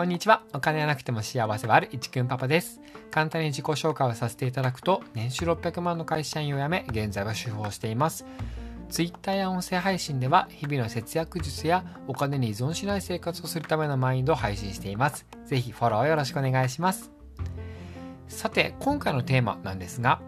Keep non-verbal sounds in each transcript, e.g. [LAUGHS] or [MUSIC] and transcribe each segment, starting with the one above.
こんにちは。お金がなくても幸せはある一くんパパです。簡単に自己紹介をさせていただくと、年収600万の会社員を辞め、現在は主婦をしています。Twitter や音声配信では、日々の節約術やお金に依存しない生活をするためのマインドを配信しています。ぜひフォローよろしくお願いします。さて、今回のテーマなんですが、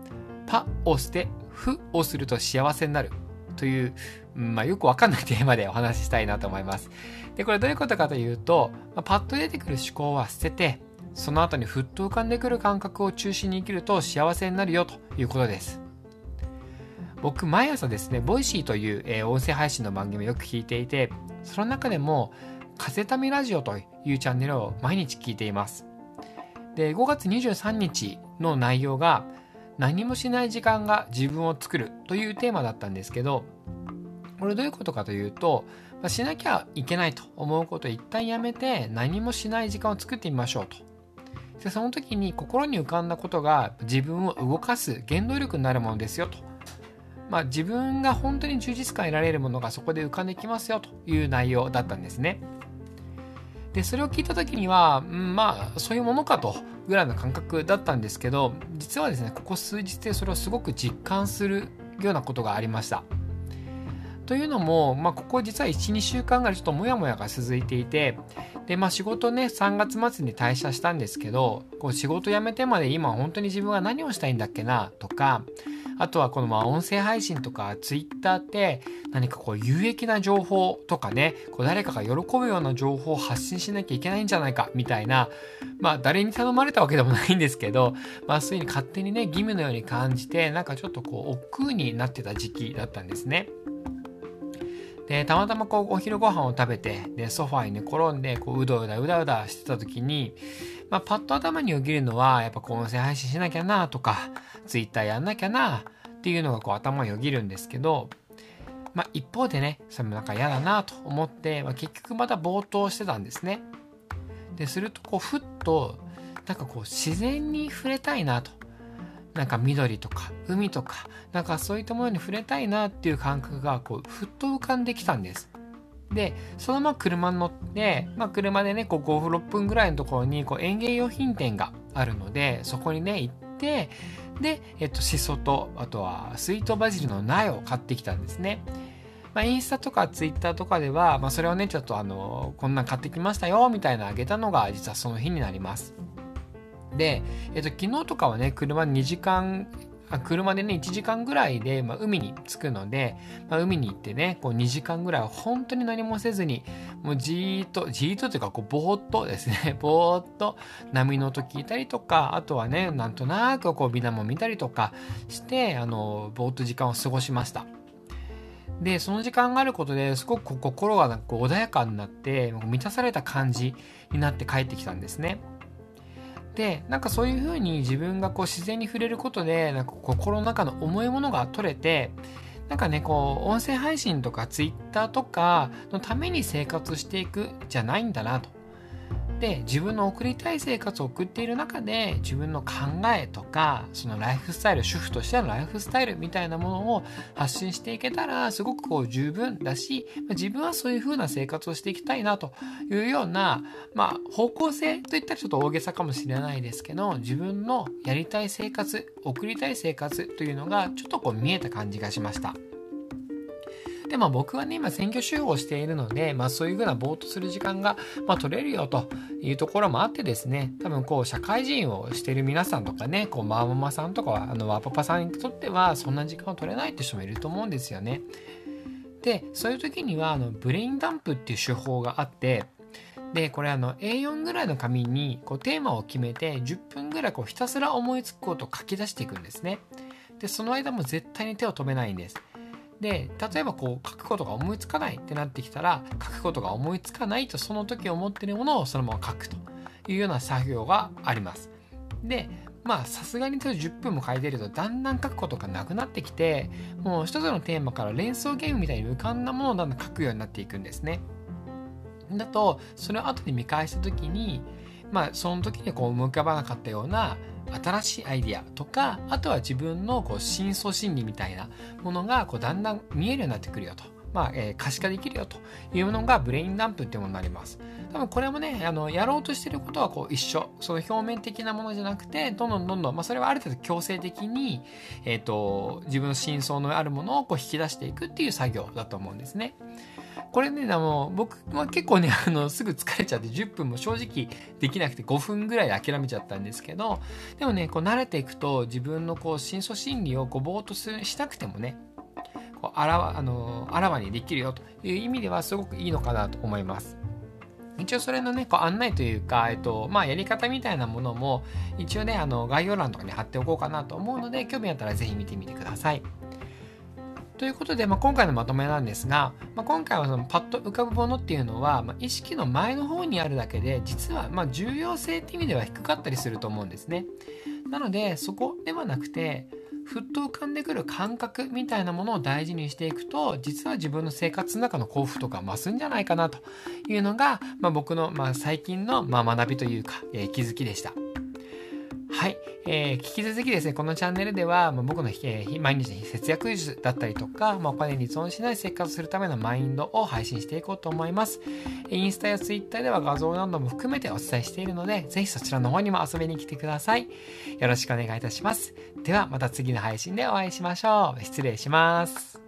パを捨て、フをすると幸せになるという、まあ、よくわかんない [LAUGHS] テーマでお話ししたいなと思います。で、これどういうことかというと、まあ、パッと出てくる思考は捨てて、その後にふっと浮かんでくる感覚を中心に生きると幸せになるよということです。僕、毎朝ですね、 Voicy という、えー、音声配信の番組をよく聞いていて、その中でも、風民ラジオというチャンネルを毎日聞いています。で、5月23日の内容が、何もしない時間が自分を作るというテーマだったんですけど、これどういうことかというと、まあ、しなきゃいけないと思うことを一旦やめて何もしない時間を作ってみましょうと。でその時に心に浮かんだことが自分を動かす原動力になるものですよと。まあ、自分が本当に充実感得られるものがそこで浮かんできますよという内容だったんですね。でそれを聞いた時には、うん、まあそういうものかとぐらいの感覚だったんですけど実はですねここ数日でそれをすごく実感するようなことがありました。というのも、まあ、ここ実は1、2週間ぐらいちょっとモヤモヤが続いていて、で、まあ仕事ね、3月末に退社したんですけど、こう仕事辞めてまで今本当に自分は何をしたいんだっけなとか、あとはこのまあ音声配信とかツイッターって何かこう有益な情報とかね、こう誰かが喜ぶような情報を発信しなきゃいけないんじゃないかみたいな、まあ誰に頼まれたわけでもないんですけど、まあそういうふうに勝手にね、義務のように感じて、なんかちょっとこう億劫になってた時期だったんですね。で、たまたまこう、お昼ご飯を食べて、で、ソファに寝転んで、こう、うどうだうだうだしてた時に、まあ、パッと頭によぎるのは、やっぱ、こう、音声配信しなきゃなとか、ツイッターやんなきゃなっていうのが、こう、頭によぎるんですけど、まあ、一方でね、それもなんか嫌だなと思って、まあ、結局また冒頭してたんですね。で、すると、こう、ふっと、なんかこう、自然に触れたいなと。なんか緑とか海とかなんかそういったものに触れたいなっていう感覚がこうふっと浮かんできたんです。でそのまま車に乗って、まあ、車でねこう5分6分ぐらいのところにこう園芸用品店があるのでそこにね行ってで、えっと、シソとあとはスイートバジルの苗を買ってきたんですね。まあ、インスタとかツイッターとかでは、まあ、それをねちょっとあのこんなん買ってきましたよみたいなあげたのが実はその日になります。で、えっと、昨日とかはね、車2時間、車でね、1時間ぐらいで、まあ、海に着くので、まあ、海に行ってね、こう2時間ぐらい本当に何もせずに、もうじーっと、じーっとというか、こう、ぼーっとですね、[LAUGHS] ぼーっと波の音聞いたりとか、あとはね、なんとなくこう、ビナも見たりとかして、あの、ぼーっと時間を過ごしました。で、その時間があることですごく心がなんか穏やかになって、満たされた感じになって帰ってきたんですね。でなんかそういうふうに自分がこう自然に触れることでなんか心の中の重いものが取れてなんかねこう音声配信とかツイッターとかのために生活していくじゃないんだなと。で自分の送りたい生活を送っている中で自分の考えとかそのライフスタイル主婦としてのライフスタイルみたいなものを発信していけたらすごくこう十分だし自分はそういう風な生活をしていきたいなというような、まあ、方向性といったらちょっと大げさかもしれないですけど自分のやりたい生活送りたい生活というのがちょっとこう見えた感じがしました。で、まあ僕はね、今選挙集合しているので、まあそういうふうなぼーっとする時間が、まあ取れるよというところもあってですね、多分こう社会人をしてる皆さんとかね、こうマママさんとかは、あのワパパさんにとってはそんな時間を取れないって人もいると思うんですよね。で、そういう時にはあのブレインダンプっていう手法があって、で、これあの A4 ぐらいの紙にこうテーマを決めて10分ぐらいこうひたすら思いつくことを書き出していくんですね。で、その間も絶対に手を止めないんです。で例えばこう書くことが思いつかないってなってきたら書くことが思いつかないとその時思ってるものをそのまま書くというような作業があります。でまあさすがに10分も書いてるとだんだん書くことがなくなってきてもう一つのテーマから連想ゲームみたいに浮かんだものをだんだん書くようになっていくんですね。だとそれを後で見返した時にまあその時にこう思い浮かばなかったような新しいアイディアとかあとは自分のこう深層心理みたいなものがこうだんだん見えるようになってくるよと。まあ、えー、可視化できるよというのがブレインダンプっていうものになります。多分これもね、あの、やろうとしてることはこう一緒。その表面的なものじゃなくて、どんどんどんどん、まあそれはある程度強制的に、えっ、ー、と、自分の真相のあるものをこう引き出していくっていう作業だと思うんですね。これね、あの、僕は結構ね、あの、すぐ疲れちゃって10分も正直できなくて5分ぐらい諦めちゃったんですけど、でもね、こう慣れていくと自分のこう、深層心理をこう、ぼーっとしたくてもね、あらわあのあらわにできるよという意味ではすごくいいのかなと思います。一応それのね、こう案内というか、えっと、まあ、やり方みたいなものも、一応ね、あの、概要欄とかに貼っておこうかなと思うので、興味あったらぜひ見てみてください。ということで、まあ、今回のまとめなんですが、まあ、今回はそのパッと浮かぶものっていうのは、まあ、意識の前の方にあるだけで、実はま重要性っていう意味では低かったりすると思うんですね。なので、そこではなくて、ふっと浮かんでくる感覚みたいなものを大事にしていくと実は自分の生活の中の幸福とか増すんじゃないかなというのが、まあ、僕の、まあ、最近の、まあ、学びというか、えー、気づきでした。はい、えー、引き続きですね、このチャンネルでは、まあ、僕の、えー、毎日の節約術だったりとか、まあ、お金に依存しない生活をするためのマインドを配信していこうと思います。インスタやツイッターでは画像なども含めてお伝えしているので、ぜひそちらの方にも遊びに来てください。よろしくお願いいたします。ではまた次の配信でお会いしましょう。失礼します。